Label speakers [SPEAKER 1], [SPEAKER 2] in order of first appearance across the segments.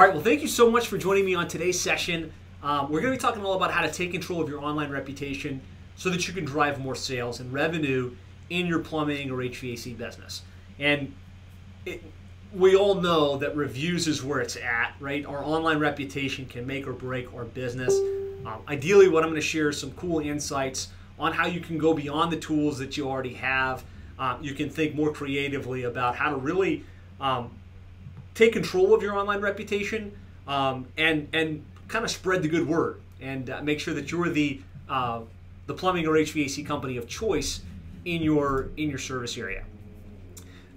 [SPEAKER 1] All right, well, thank you so much for joining me on today's session. Um, we're going to be talking all about how to take control of your online reputation so that you can drive more sales and revenue in your plumbing or HVAC business. And it, we all know that reviews is where it's at, right? Our online reputation can make or break our business. Um, ideally, what I'm going to share is some cool insights on how you can go beyond the tools that you already have. Uh, you can think more creatively about how to really um, take control of your online reputation um, and and kind of spread the good word and uh, make sure that you're the uh, the plumbing or HVAC company of choice in your in your service area.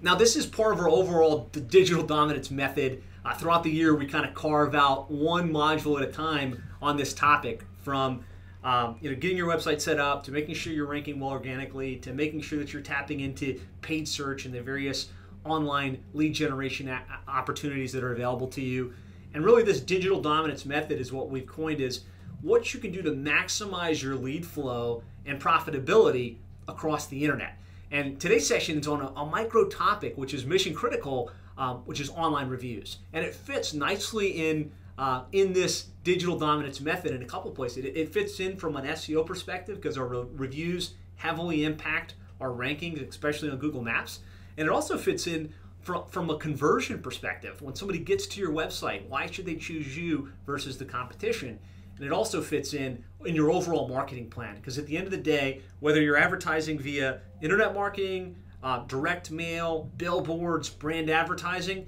[SPEAKER 1] Now, this is part of our overall digital dominance method. Uh, throughout the year, we kind of carve out one module at a time on this topic, from um, you know getting your website set up to making sure you're ranking well organically to making sure that you're tapping into paid search and the various online lead generation opportunities that are available to you. And really, this digital dominance method is what we've coined is what you can do to maximize your lead flow and profitability across the internet. And today's session is on a, a micro topic, which is mission critical, um, which is online reviews. And it fits nicely in uh, in this digital dominance method in a couple places. It, it fits in from an SEO perspective because our re- reviews heavily impact our rankings, especially on Google Maps. And it also fits in from, from a conversion perspective. When somebody gets to your website, why should they choose you versus the competition? And it also fits in in your overall marketing plan because at the end of the day, whether you're advertising via internet marketing, uh, direct mail, billboards, brand advertising,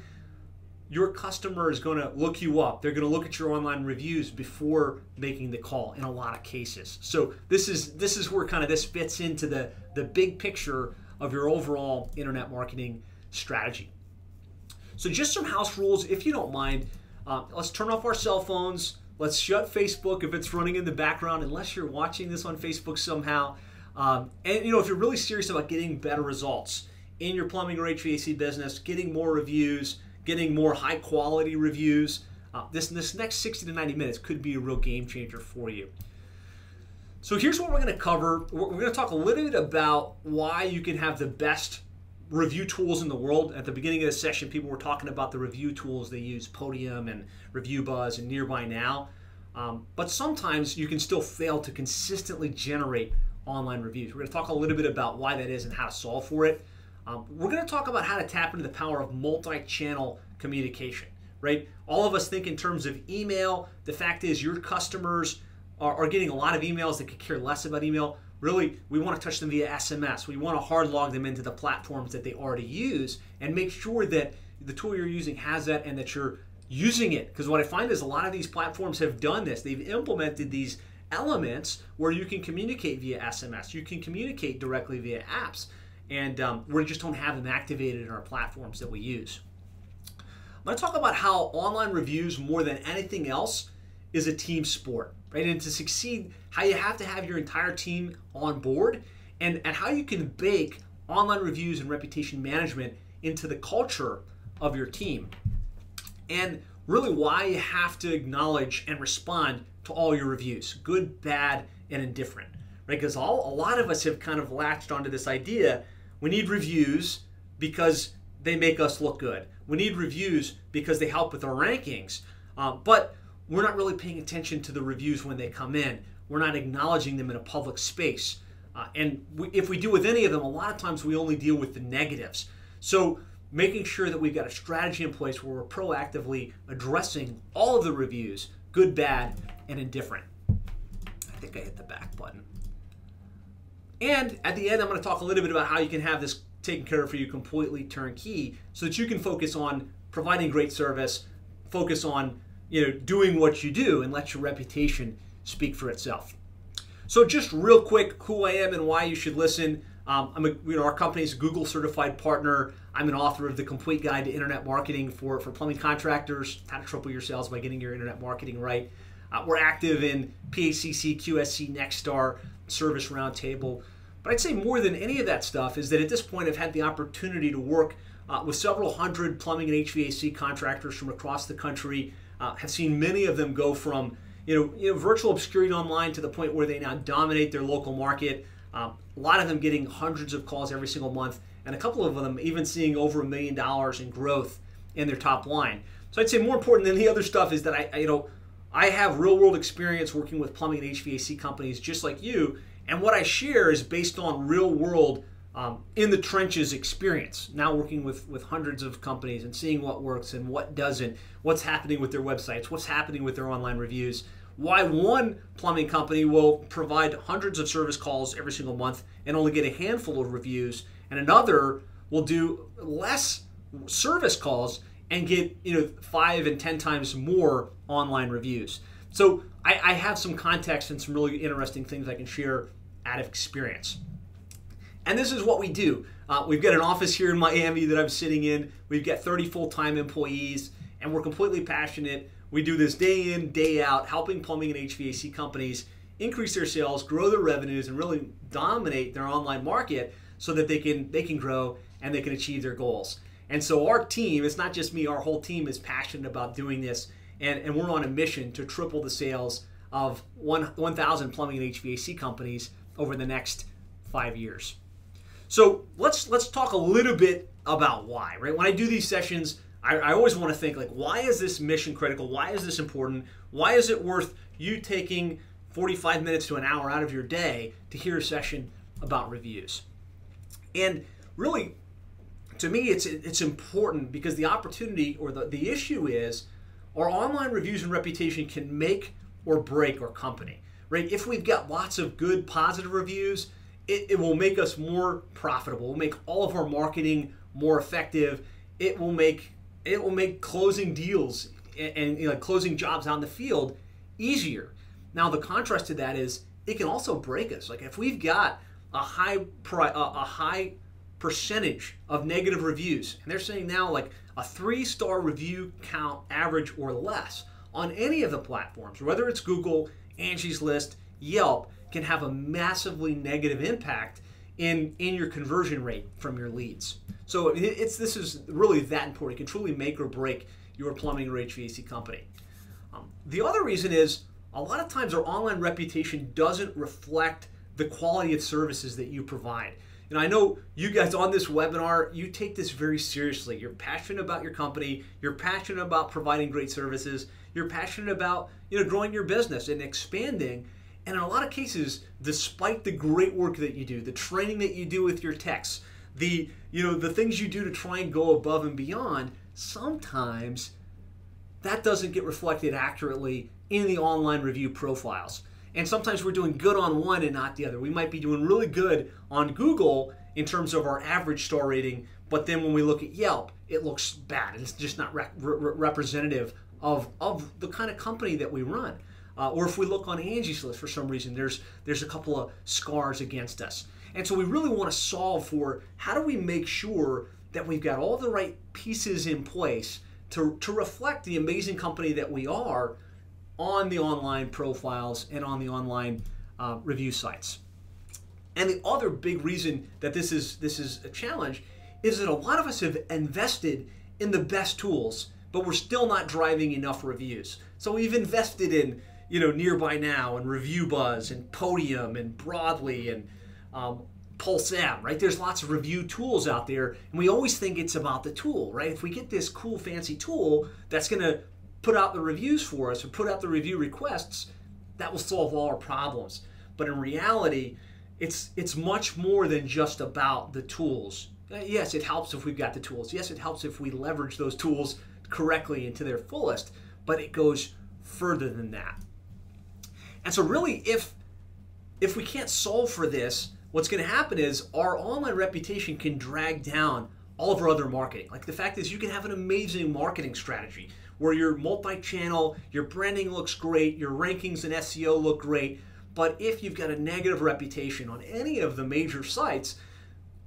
[SPEAKER 1] your customer is going to look you up. They're going to look at your online reviews before making the call in a lot of cases. So this is this is where kind of this fits into the the big picture of your overall internet marketing strategy. So just some house rules, if you don't mind. Uh, let's turn off our cell phones. Let's shut Facebook if it's running in the background, unless you're watching this on Facebook somehow. Um, and you know, if you're really serious about getting better results in your plumbing or HVAC business, getting more reviews, getting more high quality reviews, uh, this this next 60 to 90 minutes could be a real game changer for you. So here's what we're going to cover. We're, going to talk a little bit about why you can have the best review tools in the world. At the beginning of the session, people were talking about the review tools they use, Podium and Review Buzz and Nearby Now. Um, but sometimes you can still fail to consistently generate online reviews. We're going to talk a little bit about why that is and how to solve for it. Um, we're going to talk about how to tap into the power of multi-channel communication. Right? All of us think in terms of email. The fact is, your customers are, are getting a lot of emails that could care less about email really we want to touch them via SMS. We want to hard log them into the platforms that they already use and make sure that the tool you're using has that and that you're using it. Because what I find is a lot of these platforms have done this. They've implemented these elements where you can communicate via SMS, you can communicate directly via apps, and um, we just don't have them activated in our platforms that we use. I'm going to talk about how online reviews, more than anything else, is a team sport right? And to succeed, how you have to have your entire team on board and, and how you can bake online reviews and reputation management into the culture of your team. And really why you have to acknowledge and respond to all your reviews, good, bad, and indifferent. Right? Because all a lot of us have kind of latched onto this idea we need reviews because they make us look good. We need reviews because they help with our rankings. Uh, but we're not really paying attention to the reviews when they come in. We're not acknowledging them in a public space. Uh, and we, if we do with any of them, a lot of times we only deal with the negatives. So making sure that we've got a strategy in place where we're proactively addressing all of the reviews, good, bad, and indifferent. I think I hit the back button. And at the end, I'm going to talk a little bit about how you can have this taken care of for you completely turnkey so that you can focus on providing great service, focus on you know, doing what you do and let your reputation speak for itself. So just real quick, who I am and why you should listen. Um, I'm a, you know, our company's Google certified partner. I'm an author of the Complete Guide to Internet Marketing for, for plumbing contractors. How to triple your sales by getting your internet marketing right. Uh, we're active in PACC, QSC, Nexstar, Service Roundtable. But I'd say more than any of that stuff is that at this point I've had the opportunity to work uh, with several hundred plumbing and HVAC contractors from across the country uh, have seen many of them go from you know, you know virtual obscurity online to the point where they now dominate their local market. Um, a lot of them getting hundreds of calls every single month, and a couple of them even seeing over a million dollars in growth in their top line. So I'd say more important than the other stuff is that I, I you know I have real world experience working with plumbing and HVAC companies just like you, and what I share is based on real world um, in the trenches experience. Now working with with hundreds of companies and seeing what works and what doesn't, what's happening with their websites, what's happening with their online reviews. Why one plumbing company will provide hundreds of service calls every single month and only get a handful of reviews, and another will do less service calls and get you know five and ten times more online reviews. So I, I have some context and some really interesting things I can share out of experience. And this is what we do. Uh, we've got an office here in Miami that I'm sitting in. We've got 30 full-time employees, and we're completely passionate. We do this day in, day out, helping plumbing and HVAC companies increase their sales, grow their revenues, and really dominate their online market so that they can they can grow and they can achieve their goals. And so our team, it's not just me, our whole team is passionate about doing this, and, and we're on a mission to triple the sales of 1,000 plumbing and HVAC companies over the next five years. So let's let's talk a little bit about why. Right when I do these sessions, I, I always want to think like, why is this mission critical? Why is this important? Why is it worth you taking 45 minutes to an hour out of your day to hear a session about reviews? And really, to me, it's it's important because the opportunity or the, the issue is our online reviews and reputation can make or break our company. Right? If we've got lots of good positive reviews, it, it will make us more profitable. It will make all of our marketing more effective. It will make it will make closing deals and, and you know, closing jobs in the field easier. Now the contrast to that is it can also break us. Like if we've got a high pri- a, a high percentage of negative reviews. And they're saying now like a three star review count average or less on any of the platforms, whether it's Google, Angie's List, Yelp, can have a massively negative impact in, in your conversion rate from your leads. So it's this is really that important. It can truly make or break your plumbing or HVAC company. Um, the other reason is a lot of times our online reputation doesn't reflect the quality of services that you provide. And I know you guys on this webinar, you take this very seriously. You're passionate about your company, you're passionate about providing great services, you're passionate about, you know, growing your business and expanding. And in a lot of cases, despite the great work that you do, the training that you do with your techs, the, you know, the things you do to try and go above and beyond, sometimes that doesn't get reflected accurately in the online review profiles. And sometimes we're doing good on one and not the other. We might be doing really good on Google in terms of our average star rating, but then when we look at Yelp, it looks bad. It's just not re- re- representative of, of the kind of company that we run. Uh, or if we look on Angie's List for some reason, there's there's a couple of scars against us. And so we really want to solve for how do we make sure that we've got all the right pieces in place to, to reflect the amazing company that we are on the online profiles and on the online uh, review sites. And the other big reason that this is this is a challenge is that a lot of us have invested in the best tools, but we're still not driving enough reviews. So we've invested in you know Nearby Now and Review Buzz and Podium and Broadly and um, Pulse M, right? There's lots of review tools out there, and we always think it's about the tool, right? If we get this cool, fancy tool that's going to put out the reviews for us or put out the review requests, that will solve all our problems. But in reality, it's it's much more than just about the tools. Uh, yes, it helps if we've got the tools. Yes, it helps if we leverage those tools correctly and to their fullest, but it goes further than that. And so really if if we can't solve for this, what's going to happen is our online reputation can drag down all of our other marketing. Like the fact is you can have an amazing marketing strategy where you're multi-channel, your branding looks great, your rankings and SEO look great, but if you've got a negative reputation on any of the major sites,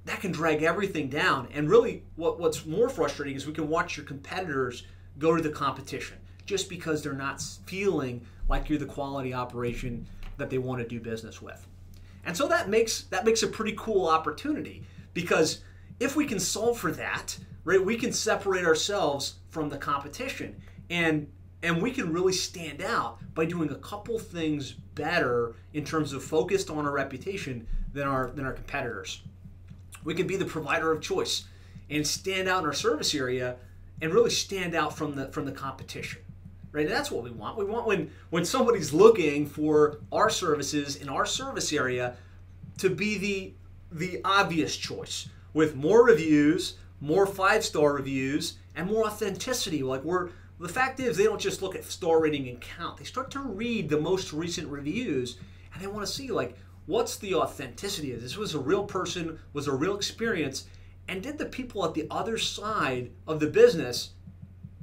[SPEAKER 1] that can drag everything down. And really, what, what's more frustrating is we can watch your competitors go to the competition just because they're not feeling like you're the quality operation that they want to do business with. And so that makes that makes a pretty cool opportunity because if we can solve for that, right, we can separate ourselves from the competition. And and we can really stand out by doing a couple things better in terms of focused on our reputation than our than our competitors. We can be the provider of choice and stand out in our service area and really stand out from the from the competition right? That's what we want. We want when when somebody's looking for our services in our service area to be the the obvious choice with more reviews more five star reviews and more authenticity. Like we're the fact is they don't just look at star rating and count. They start to read the most recent reviews and they want to see like what's the authenticity of this was a real person was a real experience and did the people at the other side of the business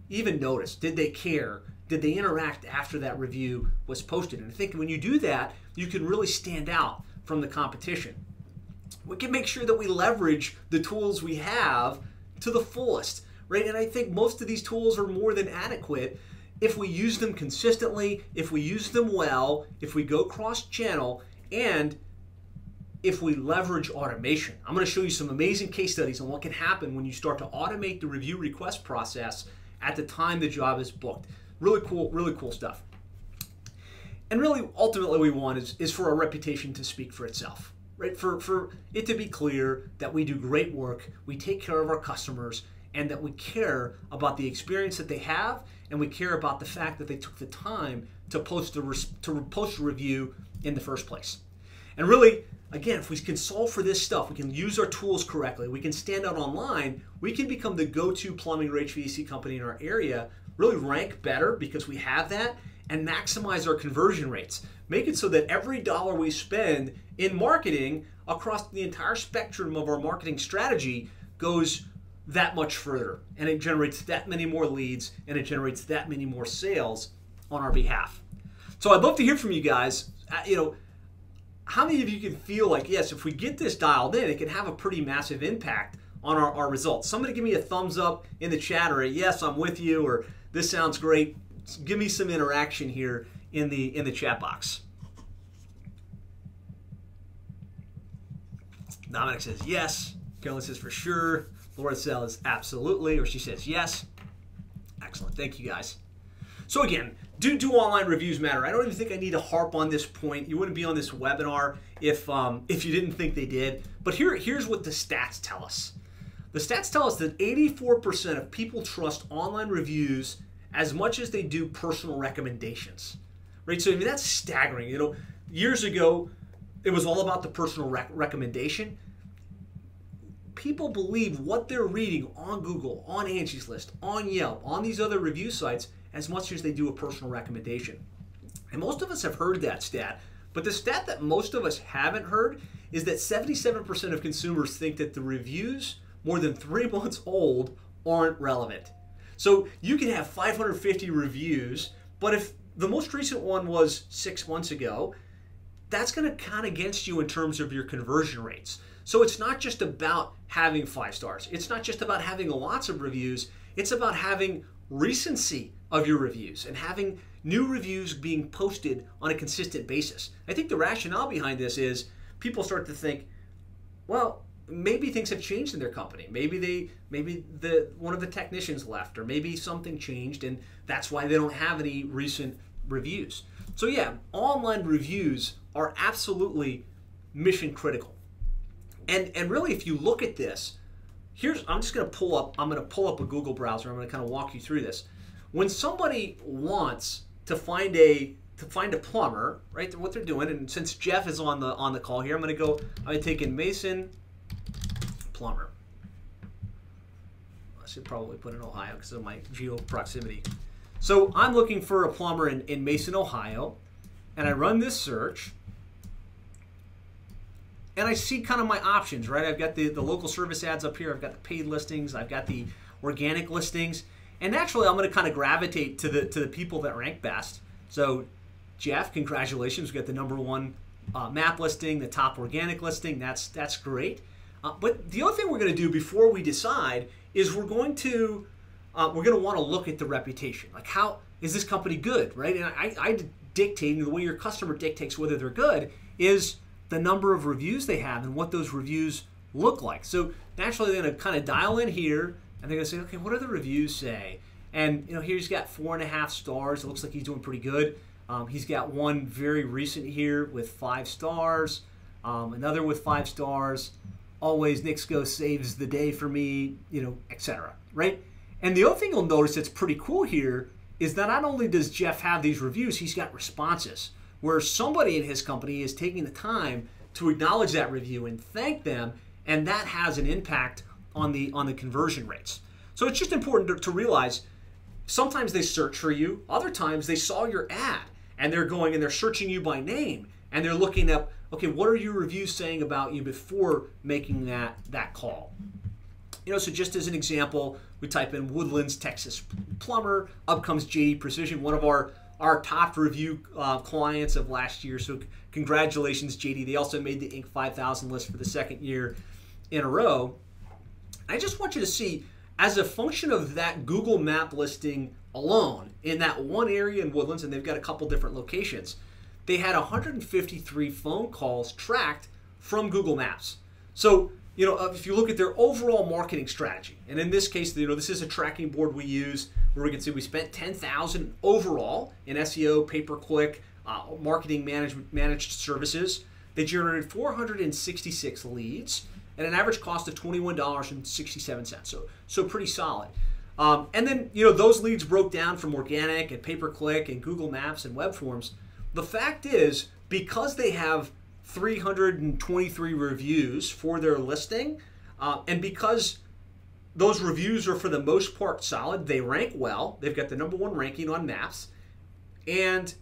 [SPEAKER 1] even notice? Did they care? Did they interact after that review was posted? And I think when you do that, you can really stand out from the competition. We can make sure that we leverage the tools we have to the fullest, right? And I think most of these tools are more than adequate if we use them consistently, if we use them well, if we go cross channel, and if we leverage automation. I'm going to show you some amazing case studies on what can happen when you start to automate the review request process at the time the job is booked. Really cool, really cool stuff. And really, ultimately, we want is, is for our reputation to speak for itself, right? For, for it to be clear that we do great work, we take care of our customers, and that we care about the experience that they have, and we care about the fact that they took the time to post a, to post a review in the first place. And really, again, if we can solve for this stuff, we can use our tools correctly, we can stand out online, we can become the go to plumbing or HVAC company in our area, really rank better because we have that, and maximize our conversion rates. Make it so that every dollar we spend in marketing across the entire spectrum of our marketing strategy goes that much further and it generates that many more leads and it generates that many more sales on our behalf. So I'd love to hear from you guys. Uh, you know, how many of you can feel like, yes, if we get this dialed in, it can have a pretty massive impact on our, our results? Somebody give me a thumbs up in the chat or a yes, I'm with you, or this sounds great. Give me some interaction here in the in the chat box. Dominic says yes. Carolyn says for sure. Laura says absolutely, or she says yes. Excellent. Thank you guys. So again, do do online reviews matter? I don't even think I need to harp on this point. You wouldn't be on this webinar if um, if you didn't think they did. But here here's what the stats tell us. The stats tell us that 84% of people trust online reviews as much as they do personal recommendations. Right? So I mean that's staggering. You know, years ago it was all about the personal rec- recommendation. People believe what they're reading on Google, on Angie's List, on Yelp, on these other review sites as much as they do a personal recommendation. And most of us have heard that stat, but the stat that most of us haven't heard is that 77% of consumers think that the reviews more than three months old aren't relevant. So you can have 550 reviews, but if the most recent one was six months ago, that's going to count against you in terms of your conversion rates. So it's not just about having five stars. It's not just about having lots of reviews. It's about having recency of your reviews and having new reviews being posted on a consistent basis. I think the rationale behind this is people start to think, well, maybe things have changed in their company. Maybe they maybe the one of the technicians left or maybe something changed and that's why they don't have any recent reviews. So yeah, online reviews are absolutely mission critical. And and really if you look at this, here's I'm just going to pull up I'm going to pull up a Google browser. I'm going to kind of walk you through this when somebody wants to find a to find a plumber, right? What they're doing, and since Jeff is on the on the call here, I'm going to go. I'm taking Mason plumber. I should probably put in Ohio because of my geo proximity. So I'm looking for a plumber in, in Mason, Ohio, and I run this search, and I see kind of my options, right? I've got the, the local service ads up here, I've got the paid listings, I've got the organic listings, and naturally, I'm going to kind of gravitate to the to the people that rank best. So, Jeff, congratulations! We got the number one uh, map listing, the top organic listing. That's that's great. Uh, but the other thing we're going to do before we decide is we're going to uh, we're going to want to look at the reputation. Like, how is this company good, right? And I, I dictate, the way your customer dictates whether they're good is the number of reviews they have and what those reviews look like. So naturally, they're going to kind of dial in here and they're gonna say, okay, what do the reviews say? And you know, here he's got four and a half stars. It looks like he's doing pretty good. Um, he's got one very recent here with five stars, um, another with five stars. Always Nixco saves the day for me, you know, etc. Right? And the other thing you'll notice that's pretty cool here is that not only does Jeff have these reviews, he's got responses where somebody in his company is taking the time to acknowledge that review and thank them, and that has an impact on the on the conversion rates. So it's just important to, to realize sometimes they search for you, other times they saw your ad and they're going and they're searching you by name and they're looking up okay what are your reviews saying about you before making that that call? You know so just as an example we type in woodlands texas plumber up comes jd precision one of our our top review uh, clients of last year. So congratulations jd they also made the inc. 5000 list for the second year in a row. I just want you to see as a function of that google map listing alone in that one area in woodlands and they've got a couple different locations they had 153 phone calls tracked from Google Maps. So, you know, if you look at their overall marketing strategy, and in this case, you know, this is a tracking board we use where we can see we spent 10,000 overall in SEO, pay-per-click, uh, marketing management managed services. They generated 466 leads at an average cost of $21.67. So, so pretty solid. Um, and then, you know, those leads broke down from organic and pay-per-click and Google Maps and web forms the fact is, because they have 323 reviews for their listing, uh, and because those reviews are for the most part solid, they rank well. They've got the number one ranking on maps, and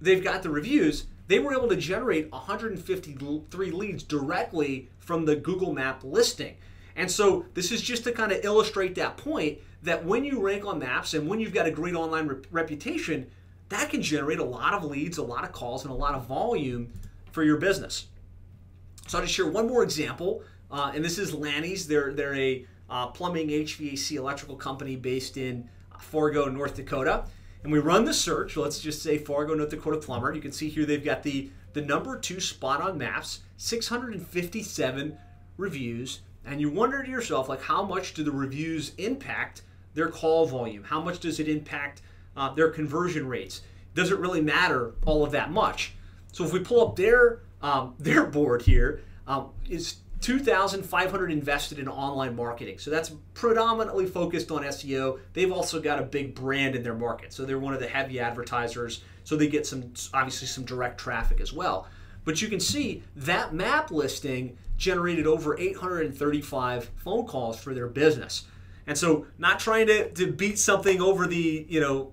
[SPEAKER 1] they've got the reviews. They were able to generate 153 leads directly from the Google Map listing. And so this is just to kind of illustrate that point that when you rank on maps and when you've got a great online re- reputation, that can generate a lot of leads, a lot of calls, and a lot of volume for your business. So I'll just share one more example, uh, and this is Lanny's. They're they're a uh, plumbing HVAC electrical company based in Fargo, North Dakota. And we run the search. Let's just say Fargo, North Dakota plumber. You can see here they've got the the number two spot on maps, 657 reviews. And you wonder to yourself, like, how much do the reviews impact their call volume? How much does it impact uh, their conversion rates. Doesn't really matter all of that much. So if we pull up their um, their board here, um, is 2,500 invested in online marketing. So that's predominantly focused on SEO. They've also got a big brand in their market. So they're one of the heavy advertisers. So they get some, obviously, some direct traffic as well. But you can see that map listing generated over 835 phone calls for their business. And so not trying to, to beat something over the, you know,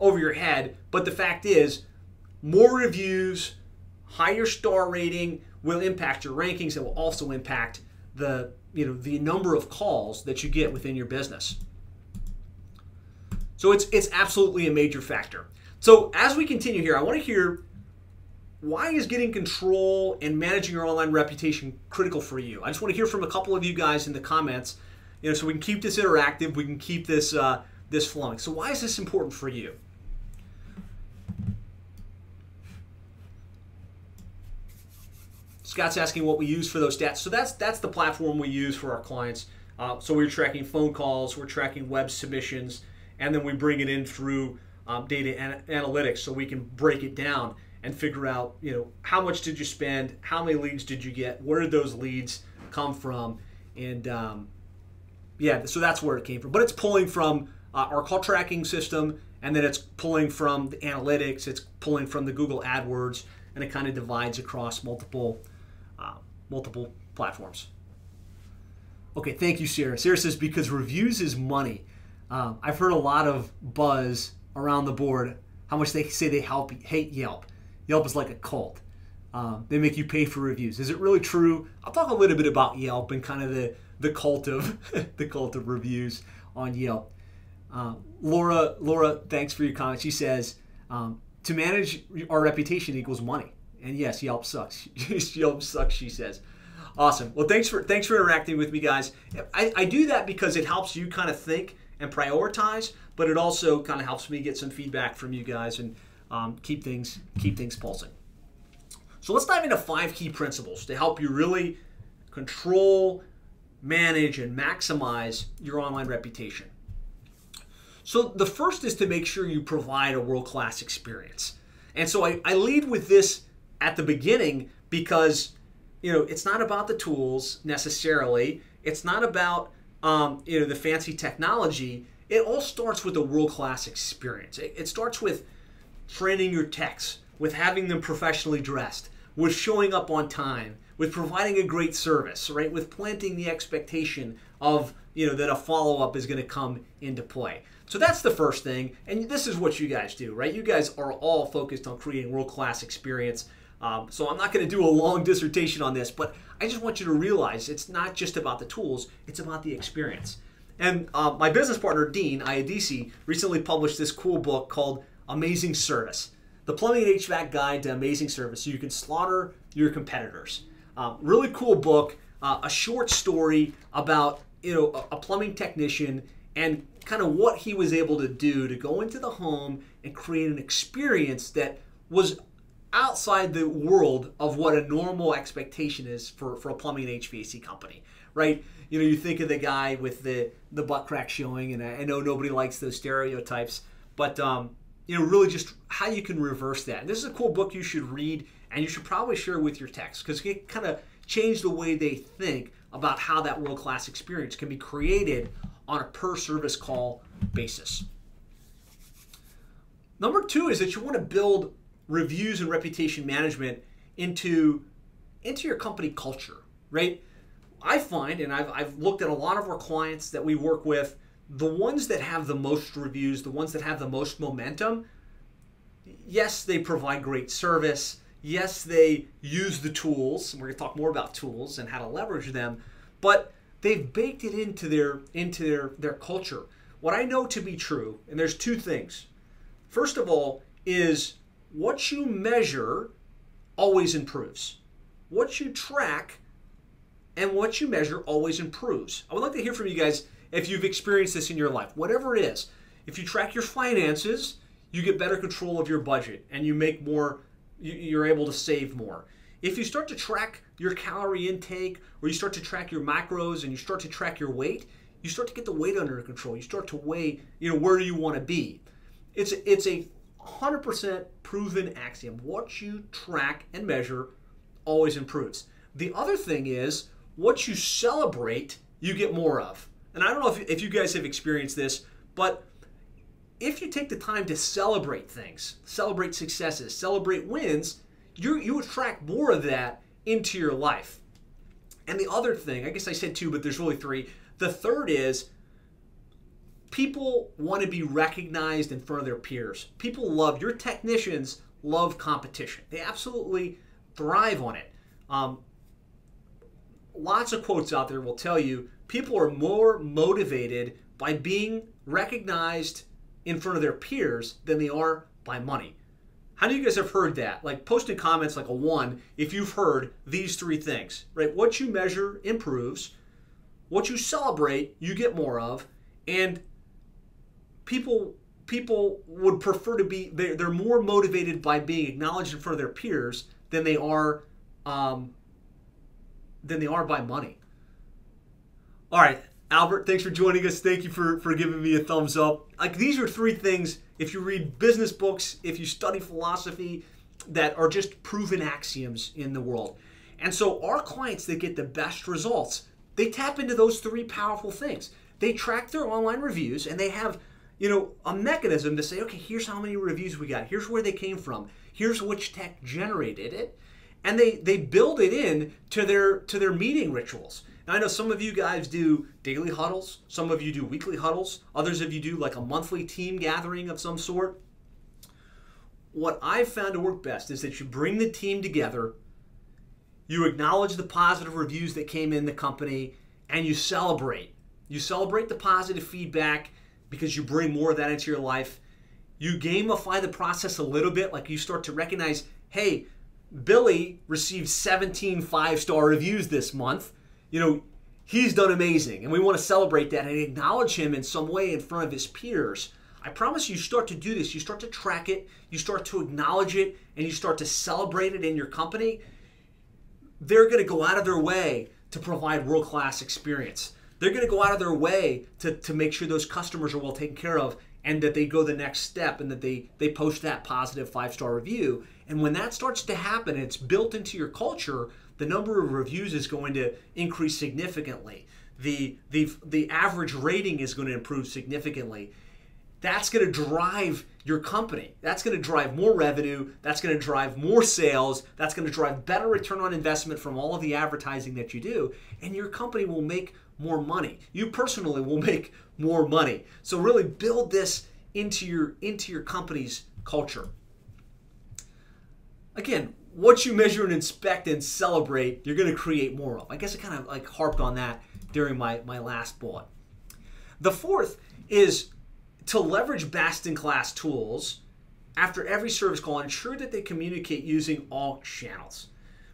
[SPEAKER 1] over your head. But the fact is, more reviews, higher star rating will impact your rankings and will also impact the you know the number of calls that you get within your business. So it's it's absolutely a major factor. So as we continue here, I want to hear why is getting control and managing your online reputation critical for you? I just want to hear from a couple of you guys in the comments, you know, so we can keep this interactive, we can keep this uh, this flowing. So why is this important for you? Scott's asking what we use for those stats. So that's that's the platform we use for our clients. Uh, so we're tracking phone calls, we're tracking web submissions, and then we bring it in through um, data an- analytics, so we can break it down and figure out, you know, how much did you spend, how many leads did you get, where did those leads come from, and um, yeah, so that's where it came from. But it's pulling from uh, our call tracking system, and then it's pulling from the analytics, it's pulling from the Google AdWords, and it kind of divides across multiple multiple platforms. Okay, thank you, Sarah. Sarah says because reviews is money. Um, I've heard a lot of buzz around the board how much they say they help hate Yelp. Yelp is like a cult. Um, they make you pay for reviews. Is it really true? I'll talk a little bit about Yelp and kind of the the cult of the cult of reviews on Yelp. Uh, Laura, Laura, thanks for your comment. She says um, to manage our reputation equals money. And yes, Yelp sucks. Yelp sucks, she says. Awesome. Well, thanks for thanks for interacting with me, guys. I, I do that because it helps you kind of think and prioritize, but it also kind of helps me get some feedback from you guys and um, keep things keep things pulsing. So let's dive into five key principles to help you really control, manage, and maximize your online reputation. So the first is to make sure you provide a world class experience. And so I, I lead with this at the beginning because you know it's not about the tools necessarily it's not about um, you know, the fancy technology, it all starts with a world class experience. It, it starts with training your techs, with having them professionally dressed, with showing up on time, with providing a great service, right? With planting the expectation of you know that a follow up is going to come into play. So that's the first thing, and this is what you guys do, right? You guys are all focused on creating world class experience. Um, so I'm not going to do a long dissertation on this, but I just want you to realize it's not just about the tools; it's about the experience. And uh, my business partner Dean Iadisi recently published this cool book called Amazing Service: The Plumbing and HVAC Guide to Amazing Service, so you can slaughter your competitors. Uh, really cool book, uh, a short story about you know a, a plumbing technician and kind of what he was able to do to go into the home and create an experience that was outside the world of what a normal expectation is for, for a plumbing and HVAC company, right? You know, you think of the guy with the, the butt crack showing, and I, I know nobody likes those stereotypes, but, um, you know, really just how you can reverse that. And this is a cool book you should read, and you should probably share with your techs because it kind of change the way they think about how that world class experience can be created on a per service call basis. Number two is that you want to build reviews and reputation management into, into your company culture, right? I find, and I've, I've looked at a lot of our clients that we work with, the ones that have the most reviews, the ones that have the most momentum, yes, they provide great service. Yes, they use the tools. We're going to talk more about tools and how to leverage them, but they've baked it into their into their their culture. What I know to be true, and there's two things. First of all, is what you measure always improves. What you track and what you measure always improves. I would like to hear from you guys if you've experienced this in your life, whatever it is. If you track your finances, you get better control of your budget and you make more, you're able to save more. If you start to track your calorie intake or you start to track your macros and you start to track your weight, you start to get the weight under control. You start to weigh, you know, where do you want to be. It's it's a 100% proven axiom. What you track and measure always improves. The other thing is what you celebrate, you get more of. And I don't know if, if you guys have experienced this, but if you take the time to celebrate things, celebrate successes, celebrate wins, you you attract more of that into your life. And the other thing, I guess I said two, but there's really three. The third is people want to be recognized in front of their peers. People love your technicians love competition. They absolutely thrive on it. Um, lots of quotes out there will tell you people are more motivated by being recognized in front of their peers than they are by money. How do you guys have heard that? Like post in comments like a one if you've heard these three things, right? What you measure improves, what you celebrate you get more of, and people people would prefer to be they're, they're more motivated by being acknowledged in front of their peers than they are um, than they are by money. All right, Albert, thanks for joining us. Thank you for, for giving me a thumbs up. Like these are three things, if you read business books, if you study philosophy, that are just proven axioms in the world. And so our clients that get the best results, they tap into those three powerful things. They track their online reviews and they have, you know, a mechanism to say, okay, here's how many reviews we got. Here's where they came from. Here's which tech generated it. And they they build it in to their to their meeting rituals. Now, I know some of you guys do daily huddles, some of you do weekly huddles, others of you do like a monthly team gathering of some sort. What I've found to work best is that you bring the team together, you acknowledge the positive reviews that came in the company, and you celebrate. You celebrate the positive feedback because you bring more of that into your life. You gamify the process a little bit, like you start to recognize, hey, Billy received 17 five star reviews this month you know, he's done amazing, and we want to celebrate that and acknowledge him in some way in front of his peers. I promise you start to do this. You start to track it, you start to acknowledge it, and you start to celebrate it in your company. They're going to go out of their way to provide world class experience. They're going to go out of their way to, to make sure those customers are well taken care of and that they go the next step and that they, they post that positive five star review. And when that starts to happen, it's built into your culture, the number of reviews is going to increase significantly. the the the average rating is going to improve significantly. That's going to drive your company. That's going to drive more revenue. That's going to drive more sales. That's going to drive better return on investment from all of the advertising that you do. And your company will make more money. You personally will make more money. So really build this into your into your company's culture. Again, what you measure and inspect and celebrate, you're going to create more of. I guess I kind of like harped on that during my, my last bullet. The fourth is to leverage best in class tools after every service call ensure that they communicate using all channels,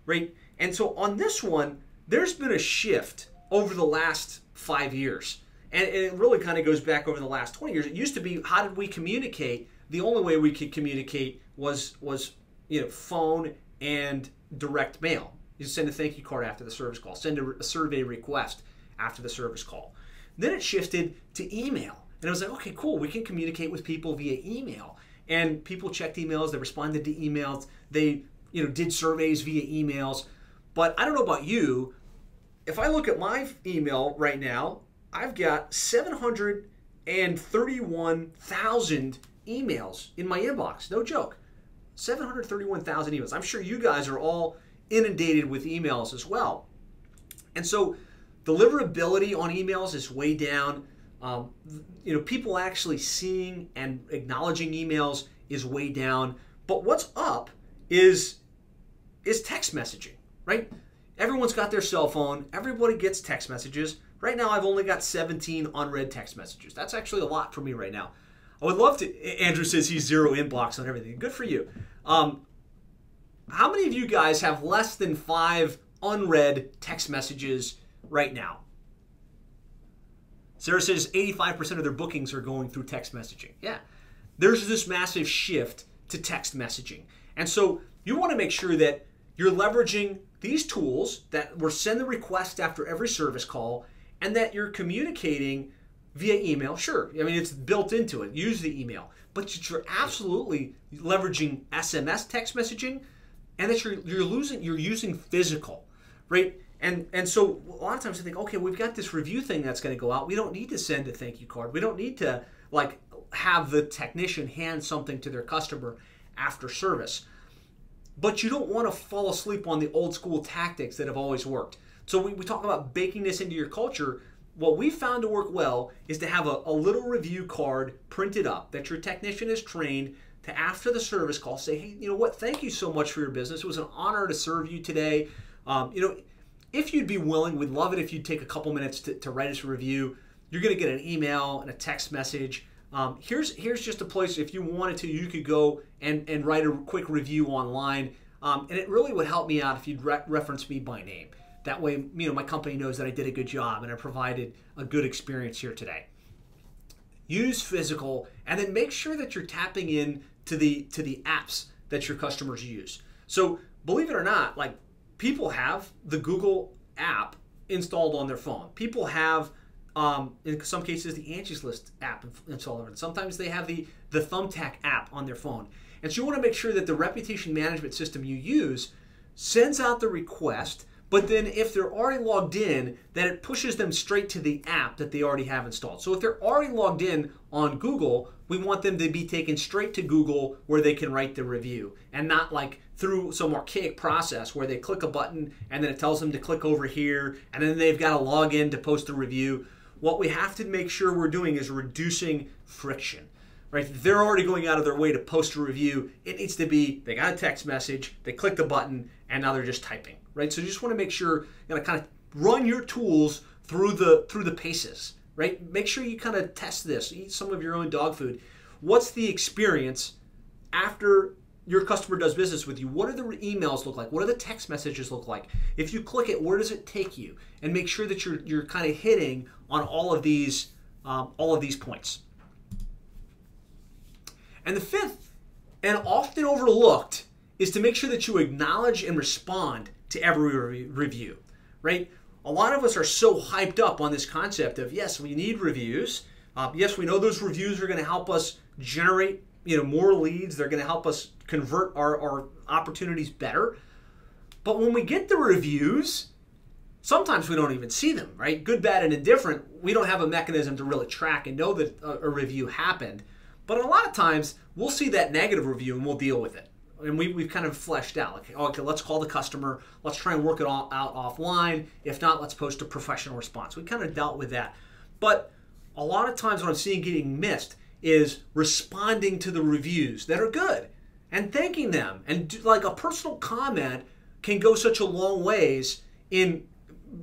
[SPEAKER 1] right? And so on this one, there's been a shift over the last five years. And it really kind of goes back over the last 20 years. It used to be how did we communicate? The only way we could communicate was was you know phone and direct mail. You send a thank you card after the service call, send a, a survey request after the service call. Then it shifted to email. And I was like, okay, cool, we can communicate with people via email. And people checked emails, they responded to emails, they you know did surveys via emails. But I don't know about you, if I look at my email right now, I've got 731,000 emails in my inbox. No joke. 731,000 emails. I'm sure you guys are all inundated with emails as well. And so deliverability on emails is way down. Um, you know, people actually seeing and acknowledging emails is way down. But what's up is is text messaging, right? Everyone's got their cell phone. Everybody gets text messages. Right now, I've only got 17 unread text messages. That's actually a lot for me right now. I would love to. Andrew says he's zero inbox on everything. Good for you. Um, how many of you guys have less than five unread text messages right now? Sarah says 85% of their bookings are going through text messaging. Yeah. There's this massive shift to text messaging. And so you want to make sure that you're leveraging these tools that will send the request after every service call and that you're communicating via email. Sure, I mean, it's built into it. Use the email. But you're absolutely leveraging SMS text messaging and that you're, you're losing, you're using physical, right? And and so a lot of times I think, okay, we've got this review thing that's going to go out. We don't need to send a thank you card. We don't need to like have the technician hand something to their customer after service. But you don't want to fall asleep on the old school tactics that have always worked. So we, we talk about baking this into your culture. What we found to work well is to have a, a little review card printed up that your technician is trained to after the service call say, hey, you know what? Thank you so much for your business. It was an honor to serve you today. Um, you know, if you'd be willing, we'd love it if you'd take a couple minutes to, to write us a review. You're going to get an email and a text message. Um, here's here's just a place if you wanted to, you could go and, and write a quick review online. Um, and it really would help me out if you'd re- reference me by name. That way, you know, my company knows that I did a good job and I provided a good experience here today. Use physical, and then make sure that you're tapping in to the to the apps that your customers use. So believe it or not, like people have the Google app installed on their phone. People have, um, in some cases, the Angie's List app installed on. Sometimes they have the, the Thumbtack app on their phone. And so you want to make sure that the reputation management system you use sends out the request but then if they're already logged in, then it pushes them straight to the app that they already have installed. So if they're already logged in on Google, we want them to be taken straight to Google where they can write the review and not like through some archaic process where they click a button and then it tells them to click over here and then they've got to log in to post a review. What we have to make sure we're doing is reducing friction. Right? They're already going out of their way to post a review. It needs to be they got a text message, they click the button, and now they're just typing right? So you just want to make sure you know kind of run your tools through the through the paces, right? Make sure you kind of test this. Eat some of your own dog food. What's the experience after your customer does business with you, what do the emails look like? What do the text messages look like? If you click it, where does it take you? And make sure that you're you're kind of hitting on all of these um, all of these points. And the fifth, and often overlooked, is to make sure that you acknowledge and respond to every review, right? A lot of us are so hyped up on this concept of yes, we need reviews. Uh, yes, we know those reviews are going to help us generate you know more leads. They're going to help us convert our, our opportunities better. But when we get the reviews, sometimes we don't even see them, right? Good, bad, and indifferent, we don't have a mechanism to really track and know that a, a review happened. But a lot of times, we'll see that negative review and we'll deal with it. And we, we've kind of fleshed out, like, okay, let's call the customer, let's try and work it all out offline. If not, let's post a professional response. We kind of dealt with that. But a lot of times, what I'm seeing getting missed is responding to the reviews that are good and thanking them. And do, like a personal comment can go such a long ways in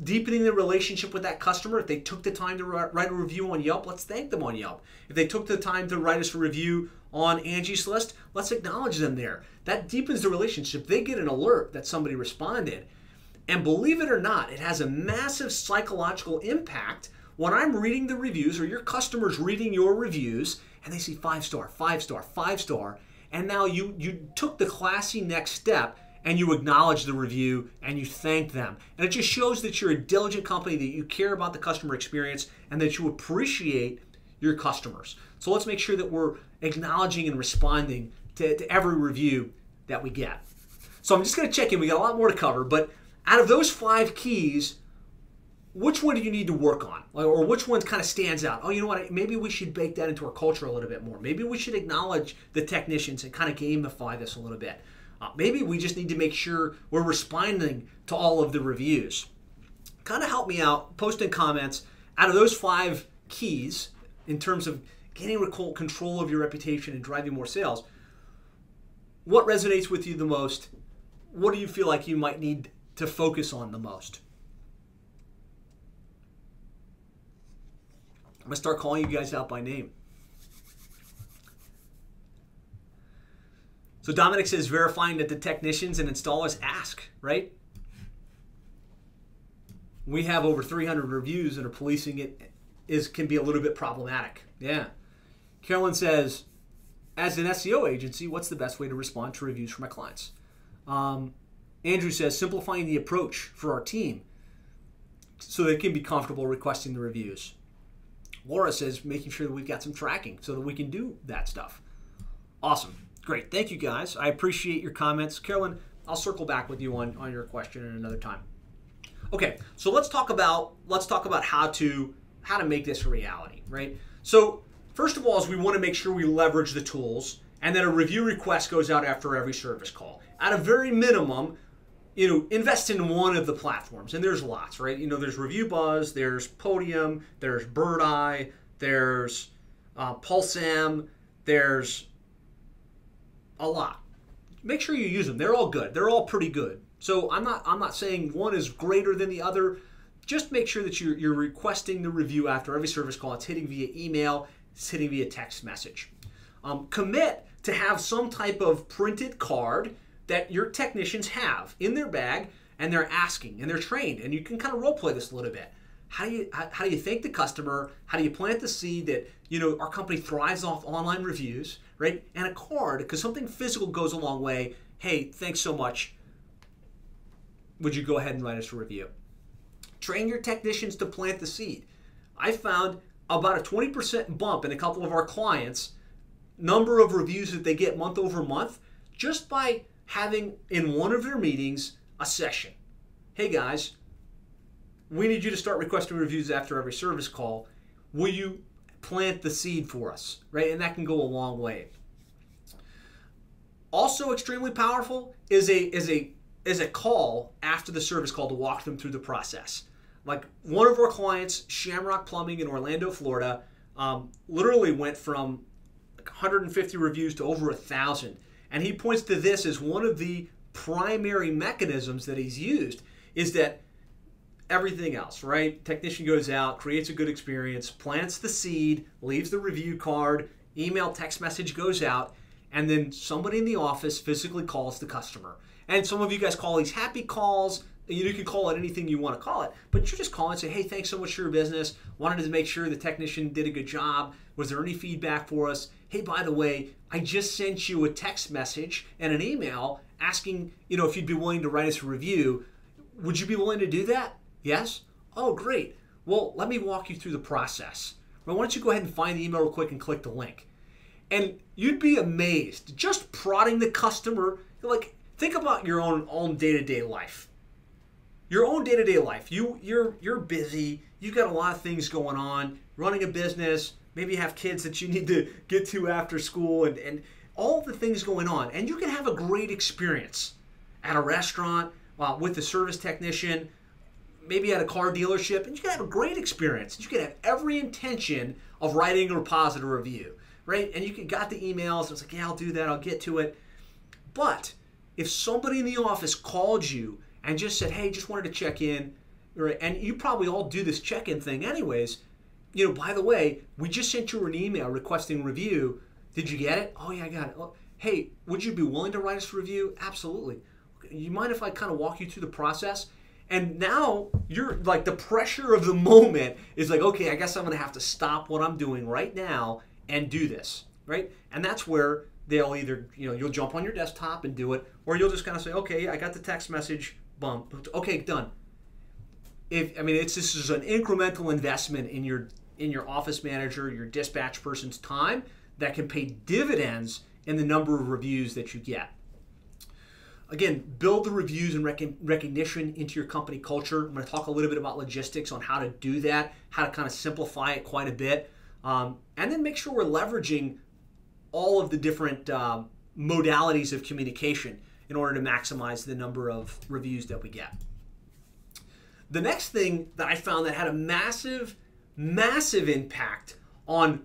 [SPEAKER 1] deepening the relationship with that customer. If they took the time to write a review on Yelp, let's thank them on Yelp. If they took the time to write us a review on Angie's List, let's acknowledge them there. That deepens the relationship. They get an alert that somebody responded. And believe it or not, it has a massive psychological impact when I'm reading the reviews or your customers reading your reviews and they see five star, five star, five star, and now you you took the classy next step and you acknowledge the review and you thank them. And it just shows that you're a diligent company, that you care about the customer experience, and that you appreciate your customers. So let's make sure that we're acknowledging and responding to, to every review that we get. So I'm just going to check in. We got a lot more to cover, but out of those five keys, which one do you need to work on or which one kind of stands out oh you know what maybe we should bake that into our culture a little bit more maybe we should acknowledge the technicians and kind of gamify this a little bit uh, maybe we just need to make sure we're responding to all of the reviews. Kind of help me out post in comments. Out of those five keys in terms of getting control of your reputation and driving more sales what resonates with you the most? What do you feel like you might need to focus on the most? I'm to start calling you guys out by name. So Dominic says verifying that the technicians and installers ask, right? We have over 300 reviews and are policing it is can be a little bit problematic. Yeah. Carolyn says, as an SEO agency, what's the best way to respond to reviews from my clients? Um, Andrew says, simplifying the approach for our team so they can be comfortable requesting the reviews. Laura says making sure that we've got some tracking so that we can do that stuff. Awesome. Great. Thank you guys. I appreciate your comments. Carolyn, I'll circle back with you on, on your question in another time. Okay, so let's talk about let's talk about how to how to make this a reality, right? So first of all is we want to make sure we leverage the tools and then a review request goes out after every service call. At a very minimum, you know, invest in one of the platforms, and there's lots, right? You know, there's Review Buzz, there's Podium, there's Birdeye, there's uh, PulseM, there's a lot. Make sure you use them. They're all good. They're all pretty good. So I'm not I'm not saying one is greater than the other. Just make sure that you're, you're requesting the review after every service call. It's hitting via email. It's hitting via text message. Um, commit to have some type of printed card that your technicians have in their bag and they're asking and they're trained and you can kind of role play this a little bit how do you how do you thank the customer how do you plant the seed that you know our company thrives off online reviews right? And a card because something physical goes a long way. Hey thanks so much. Would you go ahead and write us a review? Train your technicians to plant the seed. I found about a 20% bump in a couple of our clients number of reviews that they get month over month just by having in one of their meetings a session. Hey guys, we need you to start requesting reviews after every service call. Will you plant the seed for us? Right? And that can go a long way. Also extremely powerful is a is a is a call after the service call to walk them through the process. Like one of our clients, Shamrock Plumbing in Orlando, Florida, um, literally went from 150 reviews to over a thousand and he points to this as one of the primary mechanisms that he's used is that everything else, right? Technician goes out, creates a good experience, plants the seed, leaves the review card, email, text message goes out, and then somebody in the office physically calls the customer. And some of you guys call these happy calls. You can call it anything you want to call it, but you're just calling and say, hey, thanks so much for your business. Wanted to make sure the technician did a good job. Was there any feedback for us? hey, by the way, I just sent you a text message and an email asking, you know, if you'd be willing to write us a review. Would you be willing to do that? Yes? Oh, great. Well, let me walk you through the process. Why don't you go ahead and find the email real quick and click the link? And you'd be amazed. Just prodding the customer, like, think about your own own day-to-day life. your own day-to-day life. You you're you're busy. You've got a lot of things going on. Running a business. Maybe you have kids that you need to get to after school, and and all the things going on. And you can have a great experience at a restaurant uh, with a service technician, maybe at a car dealership, and you can have a great experience. You can have every intention of writing a positive review, right? And you can got the emails. and It's like, yeah, I'll do that. I'll get to it. But if somebody in the office called you and just said, hey, just wanted to check in, right? and you probably all do this check-in thing anyways. You know, by the way, we just sent you an email requesting review. Did you get it? Oh yeah, I got it. Oh, hey, would you be willing to write us a review? Absolutely. You mind if I kind of walk you through the process? And now you're like the pressure of the moment is like, okay, I guess I'm gonna have to stop what I'm doing right now and do this, right? And that's where they'll either, you know, you'll jump on your desktop and do it, or you'll just kind of say, okay, I got the text message, bump, okay, done. If I mean, it's this is an incremental investment in your in your office manager, your dispatch person's time that can pay dividends in the number of reviews that you get. Again, build the reviews and rec- recognition into your company culture. I'm going to talk a little bit about logistics on how to do that, how to kind of simplify it quite a bit, um, and then make sure we're leveraging all of the different uh, modalities of communication in order to maximize the number of reviews that we get. The next thing that I found that had a massive, massive impact on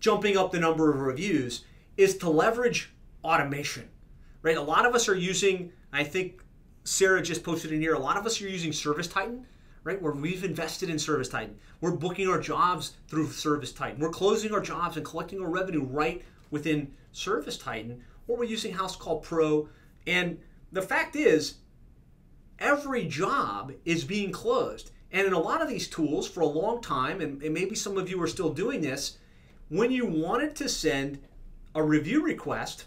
[SPEAKER 1] jumping up the number of reviews is to leverage automation. Right? A lot of us are using, I think Sarah just posted in here, a lot of us are using Service Titan, right? Where we've invested in Service Titan. We're booking our jobs through Service Titan. We're closing our jobs and collecting our revenue right within Service Titan, or we're using House Call Pro. And the fact is, every job is being closed. And in a lot of these tools, for a long time, and, and maybe some of you are still doing this, when you wanted to send a review request,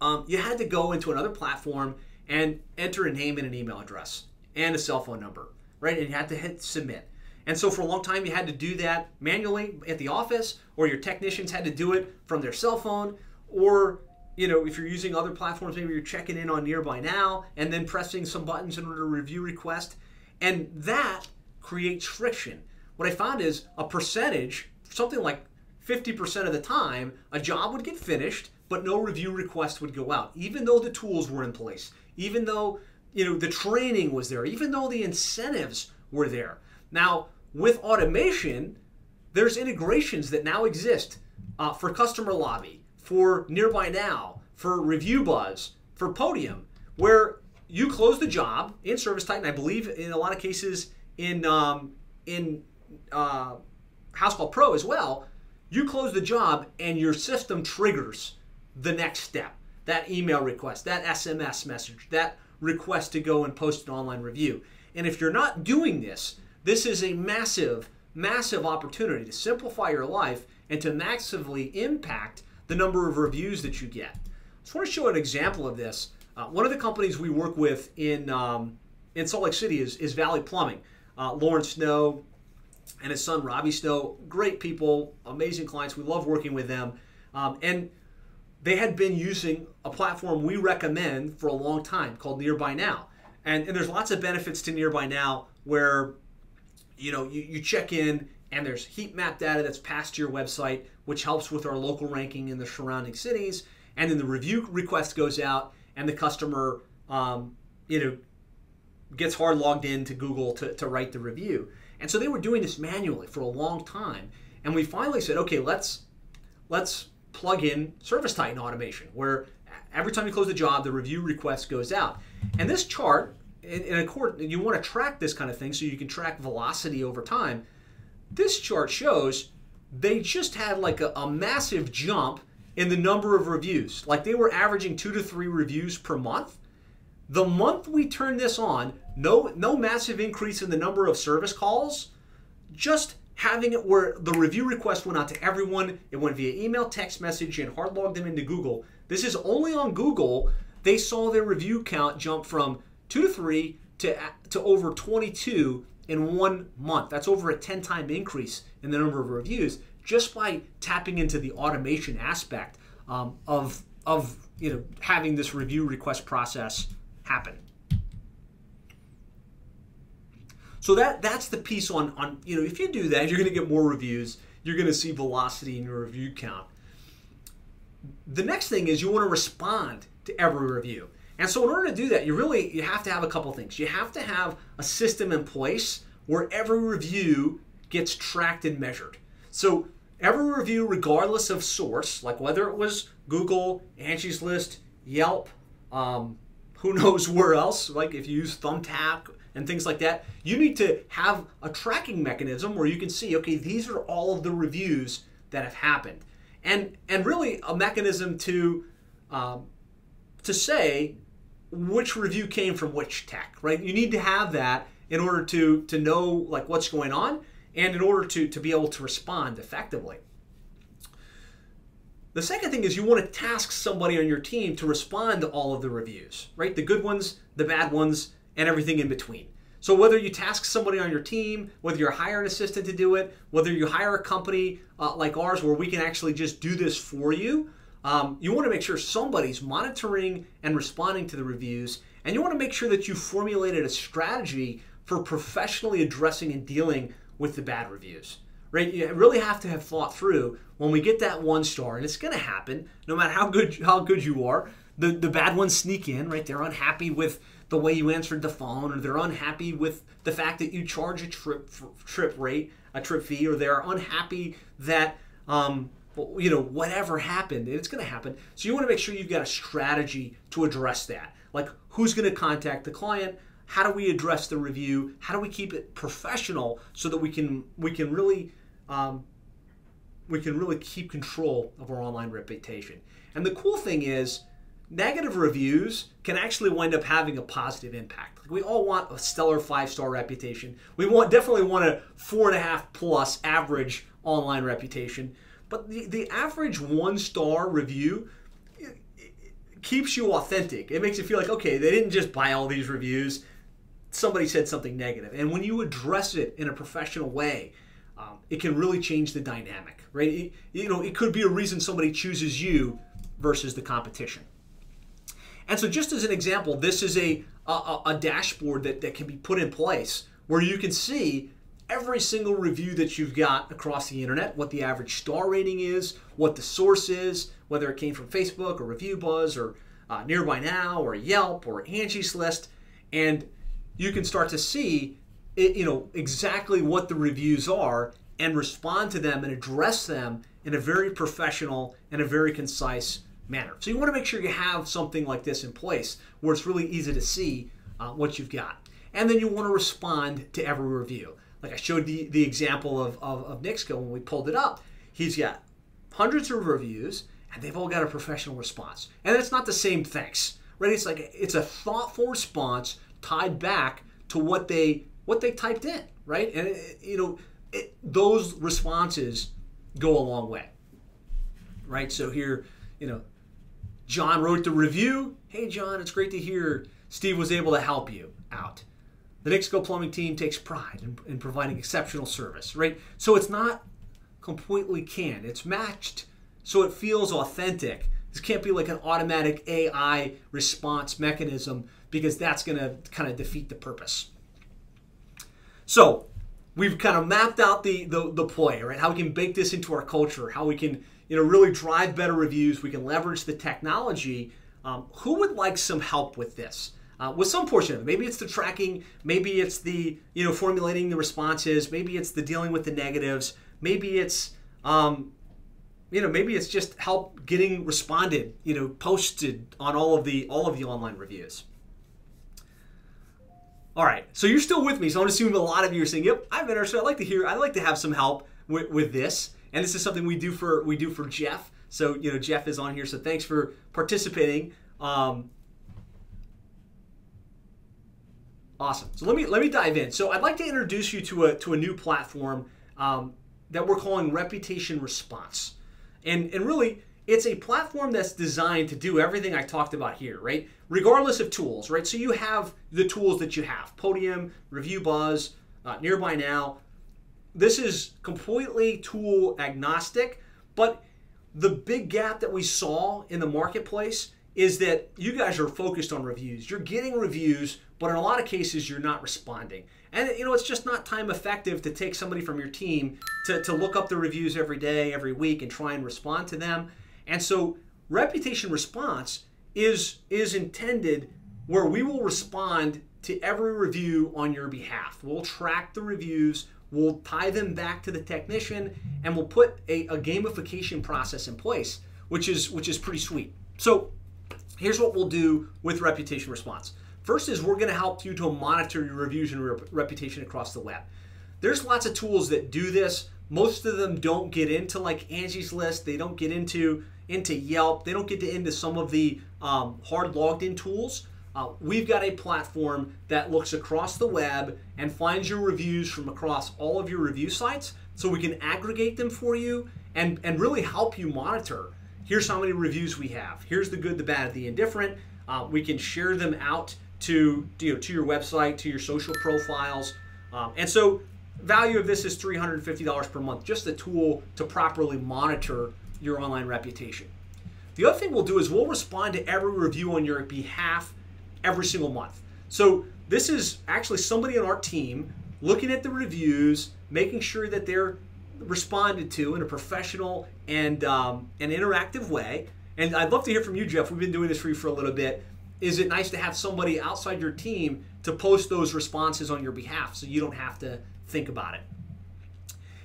[SPEAKER 1] um, you had to go into another platform and enter a name and an email address and a cell phone number, right? And you had to hit submit. And so for a long time, you had to do that manually at the office, or your technicians had to do it from their cell phone, or you know, if you're using other platforms, maybe you're checking in on Nearby Now and then pressing some buttons in order to review request, and that creates friction. What I found is a percentage, something like 50% of the time, a job would get finished, but no review request would go out, even though the tools were in place, even though you know the training was there, even though the incentives were there. Now, with automation, there's integrations that now exist uh, for Customer Lobby, for Nearby Now, for Review Buzz, for Podium, where you close the job in Service Titan. I believe in a lot of cases in um, in uh, House Call Pro as well you close the job and your system triggers the next step that email request, that SMS message, that request to go and post an online review. And if you're not doing this, this is a massive, massive opportunity to simplify your life and to massively impact the number of reviews that you get. I just want to show an example of this. Uh, one of the companies we work with in um, in Salt Lake City is, is Valley Plumbing. Uh, Lauren Snow, and his son Robbie Stowe. Great people, amazing clients. We love working with them. Um, and they had been using a platform we recommend for a long time called Nearby Now. And, and there's lots of benefits to Nearby Now where you know you, you check in and there's heat map data that's passed to your website, which helps with our local ranking in the surrounding cities. And then the review request goes out, and the customer, um, you know, gets hard logged in to Google to, to write the review. And so they were doing this manually for a long time. And we finally said, okay, let's let's plug in Service Titan automation, where every time you close the job, the review request goes out. And this chart, in, in accord, you want to track this kind of thing so you can track velocity over time. This chart shows they just had like a, a massive jump in the number of reviews. Like they were averaging two to three reviews per month. The month we turned this on, no no massive increase in the number of service calls, just having it where the review request went out to everyone. It went via email, text message, and hard logged them into Google. This is only on Google. They saw their review count jump from two to three to, to over 22 in one month. That's over a 10 time increase in the number of reviews just by tapping into the automation aspect um, of, of you know having this review request process happen. So that that's the piece on on you know if you do that, you're going to get more reviews. You're going to see velocity in your review count. The next thing is you want to respond to every review. And so in order to do that, you really you have to have a couple things. You have to have a system in place where every review gets tracked and measured. So every review, regardless of source, like whether it was Google, Angie's List, Yelp, um, who knows where else, like if you use Thumbtack and things like that, you need to have a tracking mechanism where you can see, okay, these are all of the reviews that have happened, and and really a mechanism to um, to say which review came from which tech, right? You need to have that in order to to know like what's going on and in order to to be able to respond effectively. The second thing is you want to task somebody on your team to respond to all of the reviews, right? The good ones, the bad ones, and everything in between. So whether you task somebody on your team, whether you hire an assistant to do it, whether you hire a company uh, like ours where we can actually just do this for you, um, you want to make sure somebody's monitoring and responding to the reviews, and you want to make sure that you formulated a strategy for professionally addressing and dealing with the bad reviews. Right? You really have to have thought through when we get that one star, and it's going to happen no matter how good how good you are. The the bad ones sneak in, right? They're unhappy with the way you answered the phone, or they're unhappy with the fact that you charge a trip trip rate, a trip fee, or they're unhappy that um, you know whatever happened. It's going to happen. So you want to make sure you've got a strategy to address that. Like who's going to contact the client? How do we address the review? How do we keep it professional so that we can we can really um, we can really keep control of our online reputation? And the cool thing is negative reviews can actually wind up having a positive impact. Like we all want a stellar five star reputation. We want definitely want a four and a half plus average online reputation. But the, the average one star review keeps you authentic. It makes you feel like, okay, they didn't just buy all these reviews. Somebody said something negative. And when you address it in a professional way, um, it can really change the dynamic, right? It, you know, it could be a reason somebody chooses you versus the competition. And so, just as an example, this is a, a, a dashboard that, that can be put in place where you can see every single review that you've got across the internet, what the average star rating is, what the source is, whether it came from Facebook or ReviewBuzz or uh, Nearby Now or Yelp or Angie's List, and you can start to see, it, you know, exactly what the reviews are and respond to them and address them in a very professional and a very concise manner. So you want to make sure you have something like this in place where it's really easy to see uh, what you've got. And then you want to respond to every review. Like I showed the, the example of, of, of Nixco when we pulled it up. He's got hundreds of reviews and they've all got a professional response. And it's not the same thanks, right? It's like it's a thoughtful response tied back to what they what they typed in, right? And it, you know, it, those responses go a long way, right? So here, you know, John wrote the review. Hey, John, it's great to hear Steve was able to help you out. The Nixco Plumbing team takes pride in, in providing exceptional service, right? So it's not completely canned. It's matched so it feels authentic. This can't be like an automatic AI response mechanism because that's going to kind of defeat the purpose. So we've kind of mapped out the, the, the play, right? How we can bake this into our culture, how we can you know, really drive better reviews. We can leverage the technology. Um, who would like some help with this? Uh, with some portion of it. Maybe it's the tracking, maybe it's the you know formulating the responses, maybe it's the dealing with the negatives, maybe it's um, you know maybe it's just help getting responded, you know, posted on all of the all of the online reviews. All right, so you're still with me, so I'm assuming a lot of you are saying, "Yep, I'm interested. I'd like to hear. I'd like to have some help with, with this." And this is something we do for we do for Jeff. So you know Jeff is on here, so thanks for participating. Um, awesome. So let me let me dive in. So I'd like to introduce you to a to a new platform um, that we're calling Reputation Response, and and really it's a platform that's designed to do everything I talked about here, right? Regardless of tools, right? So you have the tools that you have: Podium, ReviewBuzz, uh, Nearby Now this is completely tool agnostic, but the big gap that we saw in the marketplace is that you guys are focused on reviews. You're getting reviews, but in a lot of cases, you're not responding. And you know, it's just not time effective to take somebody from your team to, to look up the reviews every day, every week, and try and respond to them. And so reputation response is is intended where we will respond to every review on your behalf. We'll track the reviews, we'll tie them back to the technician, and we'll put a, a gamification process in place, which is which is pretty sweet. So here's what we'll do with reputation response. First is we're going to help you to monitor your reviews and re- reputation across the web. There's lots of tools that do this. Most of them don't get into like Angie's List. They don't get into into Yelp. They don't get into some of the um, hard logged in tools. Uh, we've got a platform that looks across the web and finds your reviews from across all of your review sites so we can aggregate them for you and, and really help you monitor. Here's how many reviews we have. Here's the good, the bad, the indifferent. Uh, we can share them out to, you know, to your website, to your social profiles. Um, and so value of this is $350 per month, just a tool to properly monitor your online reputation. The other thing we'll do is we'll respond to every review on your behalf every single month. So this is actually somebody on our team looking at the reviews, making sure that they're responded to in a professional and um, an interactive way. And I'd love to hear from you, Jeff. We've been doing this for you for a little bit. Is it nice to have somebody outside your team to post those responses on your behalf so you don't have to think about it?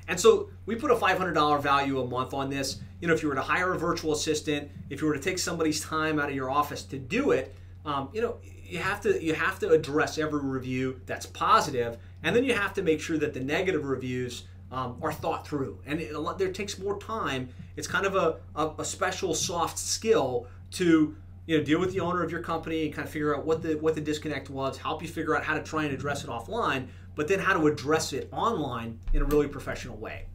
[SPEAKER 1] And so we put a $500 value a month on this. You know, if you were to hire a virtual assistant, if you were to take somebody's time out of your office to do it, um, you know, you have to you have to address every review that's positive, and then you have to make sure that the negative reviews um, are thought through. And it, lot, there takes more time. It's kind of a, a, a special soft skill to you know deal with the owner of your company and kind of figure out what the what the disconnect was, help you figure out how to try and address it offline, but then how to address it online in a really professional way.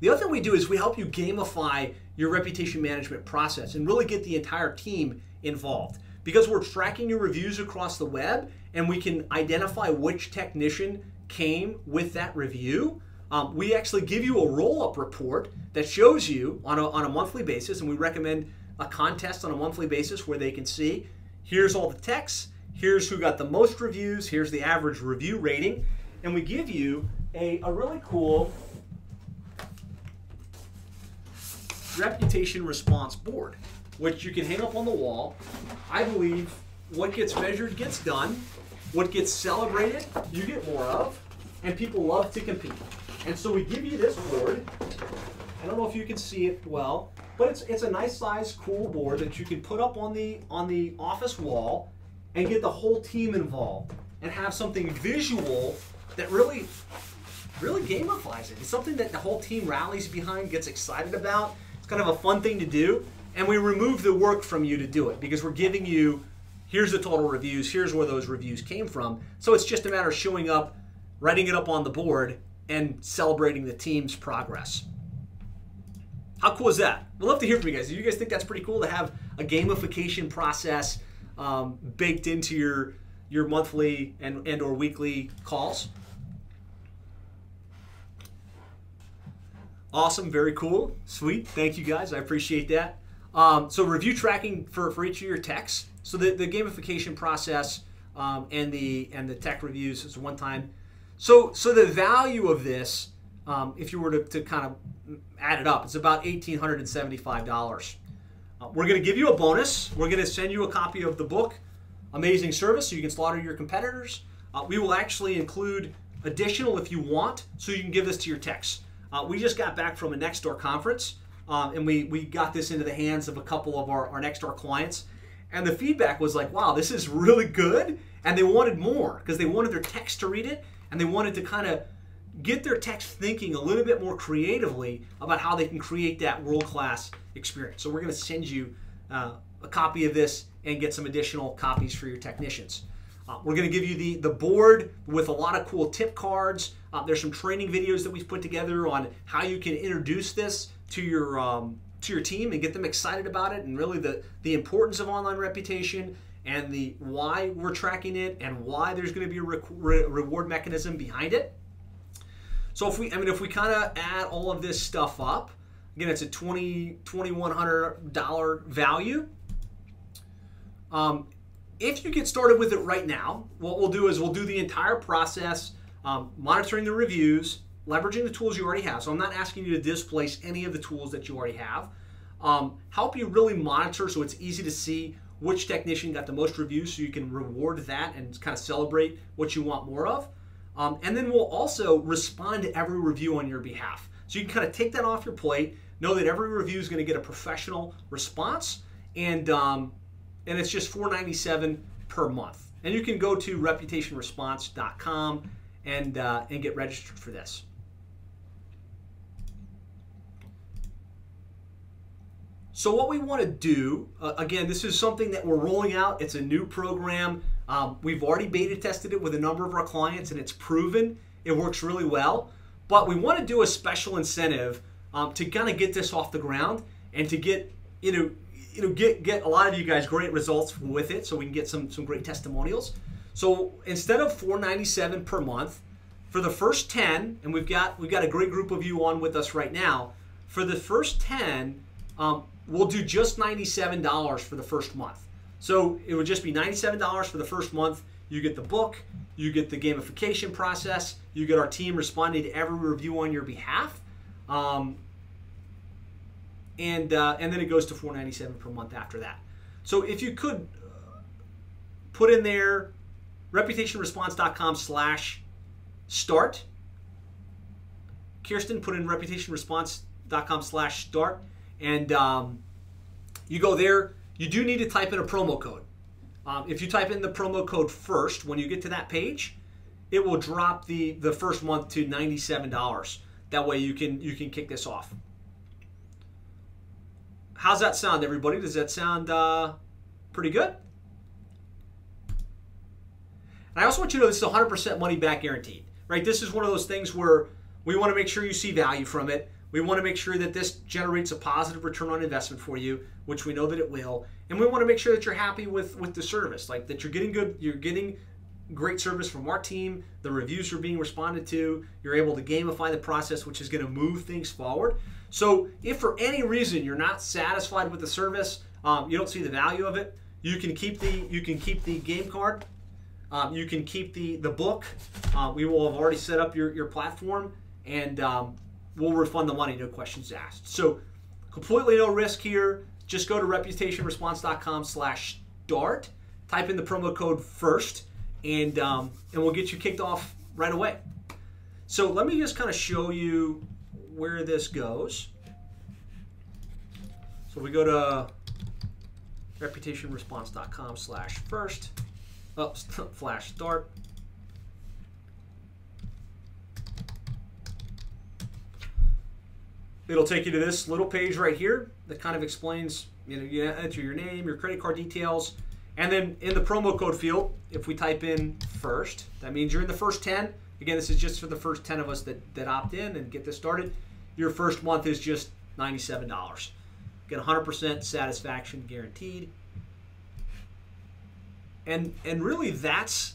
[SPEAKER 1] The other thing we do is we help you gamify your reputation management process and really get the entire team involved. Because we're tracking your reviews across the web and we can identify which technician came with that review, um, we actually give you a roll up report that shows you on a, on a monthly basis, and we recommend a contest on a monthly basis where they can see here's all the texts, here's who got the most reviews, here's the average review rating, and we give you a, a really cool reputation response board which you can hang up on the wall. I believe what gets measured gets done, what gets celebrated, you get more of, and people love to compete. And so we give you this board. I don't know if you can see it well, but it's it's a nice size, cool board that you can put up on the on the office wall and get the whole team involved and have something visual that really really gamifies it. It's something that the whole team rallies behind, gets excited about. It's kind of a fun thing to do and we remove the work from you to do it because we're giving you here's the total reviews, here's where those reviews came from. So it's just a matter of showing up, writing it up on the board, and celebrating the team's progress. How cool is that? We'd love to hear from you guys. Do you guys think that's pretty cool to have a gamification process um, baked into your your monthly and and or weekly calls? Awesome, very cool, sweet. Thank you guys. I appreciate that. Um, so review tracking for, for each of your techs. So the, the gamification process um, and the and the tech reviews is one time. So so the value of this, um, if you were to, to kind of add it up, it's about eighteen hundred and seventy five dollars. Uh, we're going to give you a bonus. We're going to send you a copy of the book, Amazing Service, so you can slaughter your competitors. Uh, we will actually include additional if you want, so you can give this to your techs. Uh, we just got back from a Nexstar conference. Um, and we, we got this into the hands of a couple of our, our Nexstar clients. And the feedback was like, wow, this is really good. And they wanted more because they wanted their techs to read it and they wanted to kind of get their techs thinking a little bit more creatively about how they can create that world class experience. So we're going to send you uh, a copy of this and get some additional copies for your technicians. Uh, we're going to give you the, the board with a lot of cool tip cards. Uh, there's some training videos that we've put together on how you can introduce this to your um, to your team and get them excited about it and really the the importance of online reputation and the why we're tracking it and why there's going to be a re- re- reward mechanism behind it. So if we I mean if we kind of add all of this stuff up, again it's a 20 2100 dollar value. Um, if you get started with it right now, what we'll do is we'll do the entire process, um, monitoring the reviews, leveraging the tools you already have. So I'm not asking you to displace any of the tools that you already have. Um, help you really monitor so it's easy to see which technician got the most reviews so you can reward that and kind of celebrate what you want more of. Um, and then we'll also respond to every review on your behalf. So you can kind of take that off your plate, know that every review is going to get a professional response, and um, and it's just $4.97 per month. And you can go to reputationresponse.com and uh, and get registered for this. So what we want to do, uh, again, this is something that we're rolling out. It's a new program. Um, we've already beta tested it with a number of our clients, and it's proven it works really well. But we want to do a special incentive um, to kind of get this off the ground and to get you know you know get get a lot of you guys great results with it, so we can get some some great testimonials. So instead of 4.97 per month for the first 10, and we've got we've got a great group of you on with us right now. For the first 10, um, we'll do just $97 for the first month. So it would just be $97 for the first month. You get the book, you get the gamification process, you get our team responding to every review on your behalf, um, and uh, and then it goes to $4.97 per month after that. So if you could uh, put in there reputationresponse.com slash start. Kirsten put in reputationresponse.com slash start and um, you go there. You do need to type in a promo code. Um, if you type in the promo code first, when you get to that page, it will drop the the first month to ninety seven dollars. That way you can you can kick this off. How's that sound, everybody? Does that sound uh, pretty good? And I also want you to know this is 100% money back guaranteed, right? This is one of those things where we want to make sure you see value from it. We want to make sure that this generates a positive return on investment for you, which we know that it will. And we want to make sure that you're happy with, with the service, like that you're getting good, you're getting great service from our team, the reviews are being responded to, you're able to gamify the process, which is going to move things forward. So if for any reason you're not satisfied with the service, um, you don't see the value of it, you can keep the you can keep the game card, um, you can keep the the book. Uh, we will have already set up your your platform, and um, we'll refund the money, no questions asked. So completely no risk here. Just go to reputationresponse.com slash start, type in the promo code first, and, um, and we'll get you kicked off right away. So let me just kind of show you where this goes. So we go to reputationresponse.com slash first, oh, flash start. It'll take you to this little page right here that kind of explains, you know, you enter your name, your credit card details, and then in the promo code field, if we type in first, that means you're in the first 10. Again, this is just for the first 10 of us that, that opt in and get this started. Your first month is just $97. Get 100% satisfaction guaranteed. And and really that's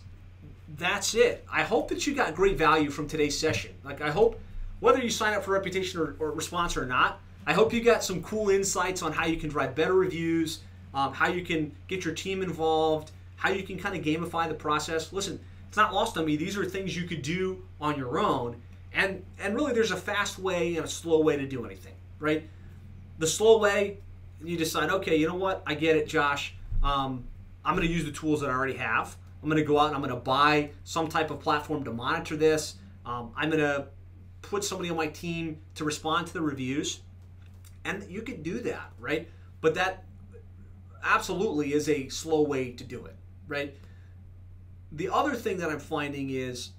[SPEAKER 1] that's it. I hope that you got great value from today's session. Like I hope whether you sign up for reputation or, or response or not, I hope you got some cool insights on how you can drive better reviews, um, how you can get your team involved, how you can kind of gamify the process. Listen, it's not lost on me. These are things you could do on your own. And, and really, there's a fast way and a slow way to do anything, right? The slow way, you decide, okay, you know what? I get it, Josh. Um, I'm going to use the tools that I already have. I'm going to go out and I'm going to buy some type of platform to monitor this. Um, I'm going to put somebody on my team to respond to the reviews. And you could do that, right? But that absolutely is a slow way to do it, right? The other thing that I'm finding is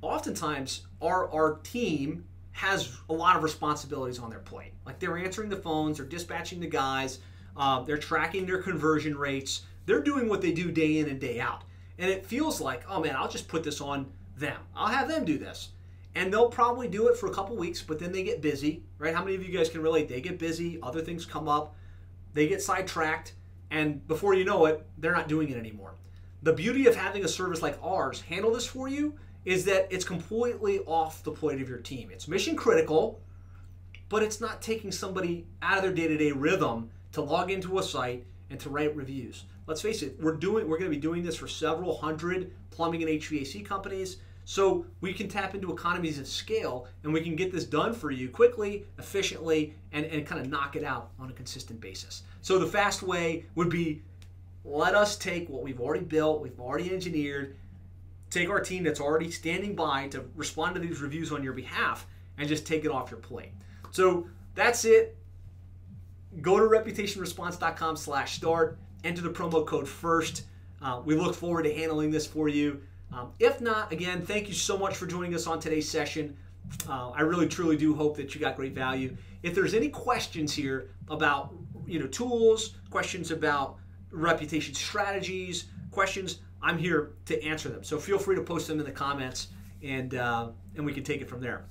[SPEAKER 1] oftentimes our, our team has a lot of responsibilities on their plate. Like they're answering the phones, they're dispatching the guys, uh, they're tracking their conversion rates, they're doing what they do day in and day out. And it feels like, oh man, I'll just put this on them. I'll have them do this and they'll probably do it for a couple weeks, but then they get busy, right? How many of you guys can relate? They get busy, other things come up, they get sidetracked, and before you know it, they're not doing it anymore. The beauty of having a service like ours handle this for you is that it's completely off the plate of your team. It's mission critical, but it's not taking somebody out of their day to day rhythm to log into a site and to write reviews. Let's face it, we're doing we're going to be doing this for several hundred plumbing and HVAC companies. So we can tap into economies of scale and we can get this done for you quickly, efficiently, and, and kind of knock it out on a consistent basis. So the fast way would be let us take what we've already built, we've already engineered, take our team that's already standing by to respond to these reviews on your behalf and just take it off your plate. So that's it. Go to reputationresponse.com slash start, enter the promo code FIRST. Uh, we look forward to handling this for you. Um, if not, again, thank you so much for joining us on today's session. Uh, I really truly do hope that you got great value. If there's any questions here about you know tools, questions about reputation strategies, questions, I'm here to answer them. So feel free to post them in the comments, and uh, and we can take it from there.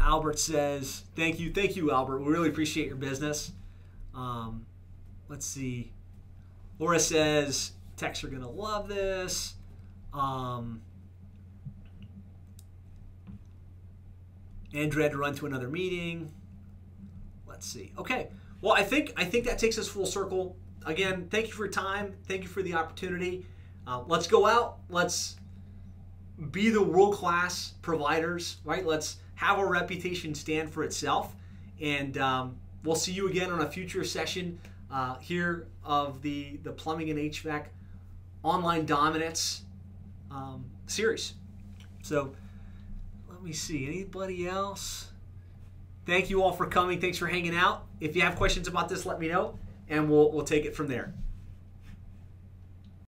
[SPEAKER 1] Albert says, "Thank you, thank you, Albert. We really appreciate your business." Um, let's see. Laura says, "Techs are gonna love this." Um, Andrew to run to another meeting. Let's see. Okay. Well, I think I think that takes us full circle. Again, thank you for your time. Thank you for the opportunity. Uh, let's go out. Let's be the world class providers, right? Let's have our reputation stand for itself. And um, we'll see you again on a future session uh, here of the, the Plumbing and HVAC Online Dominance um, series. So let me see. Anybody else? Thank you all for coming. Thanks for hanging out. If you have questions about this, let me know, and we'll, we'll take it from there.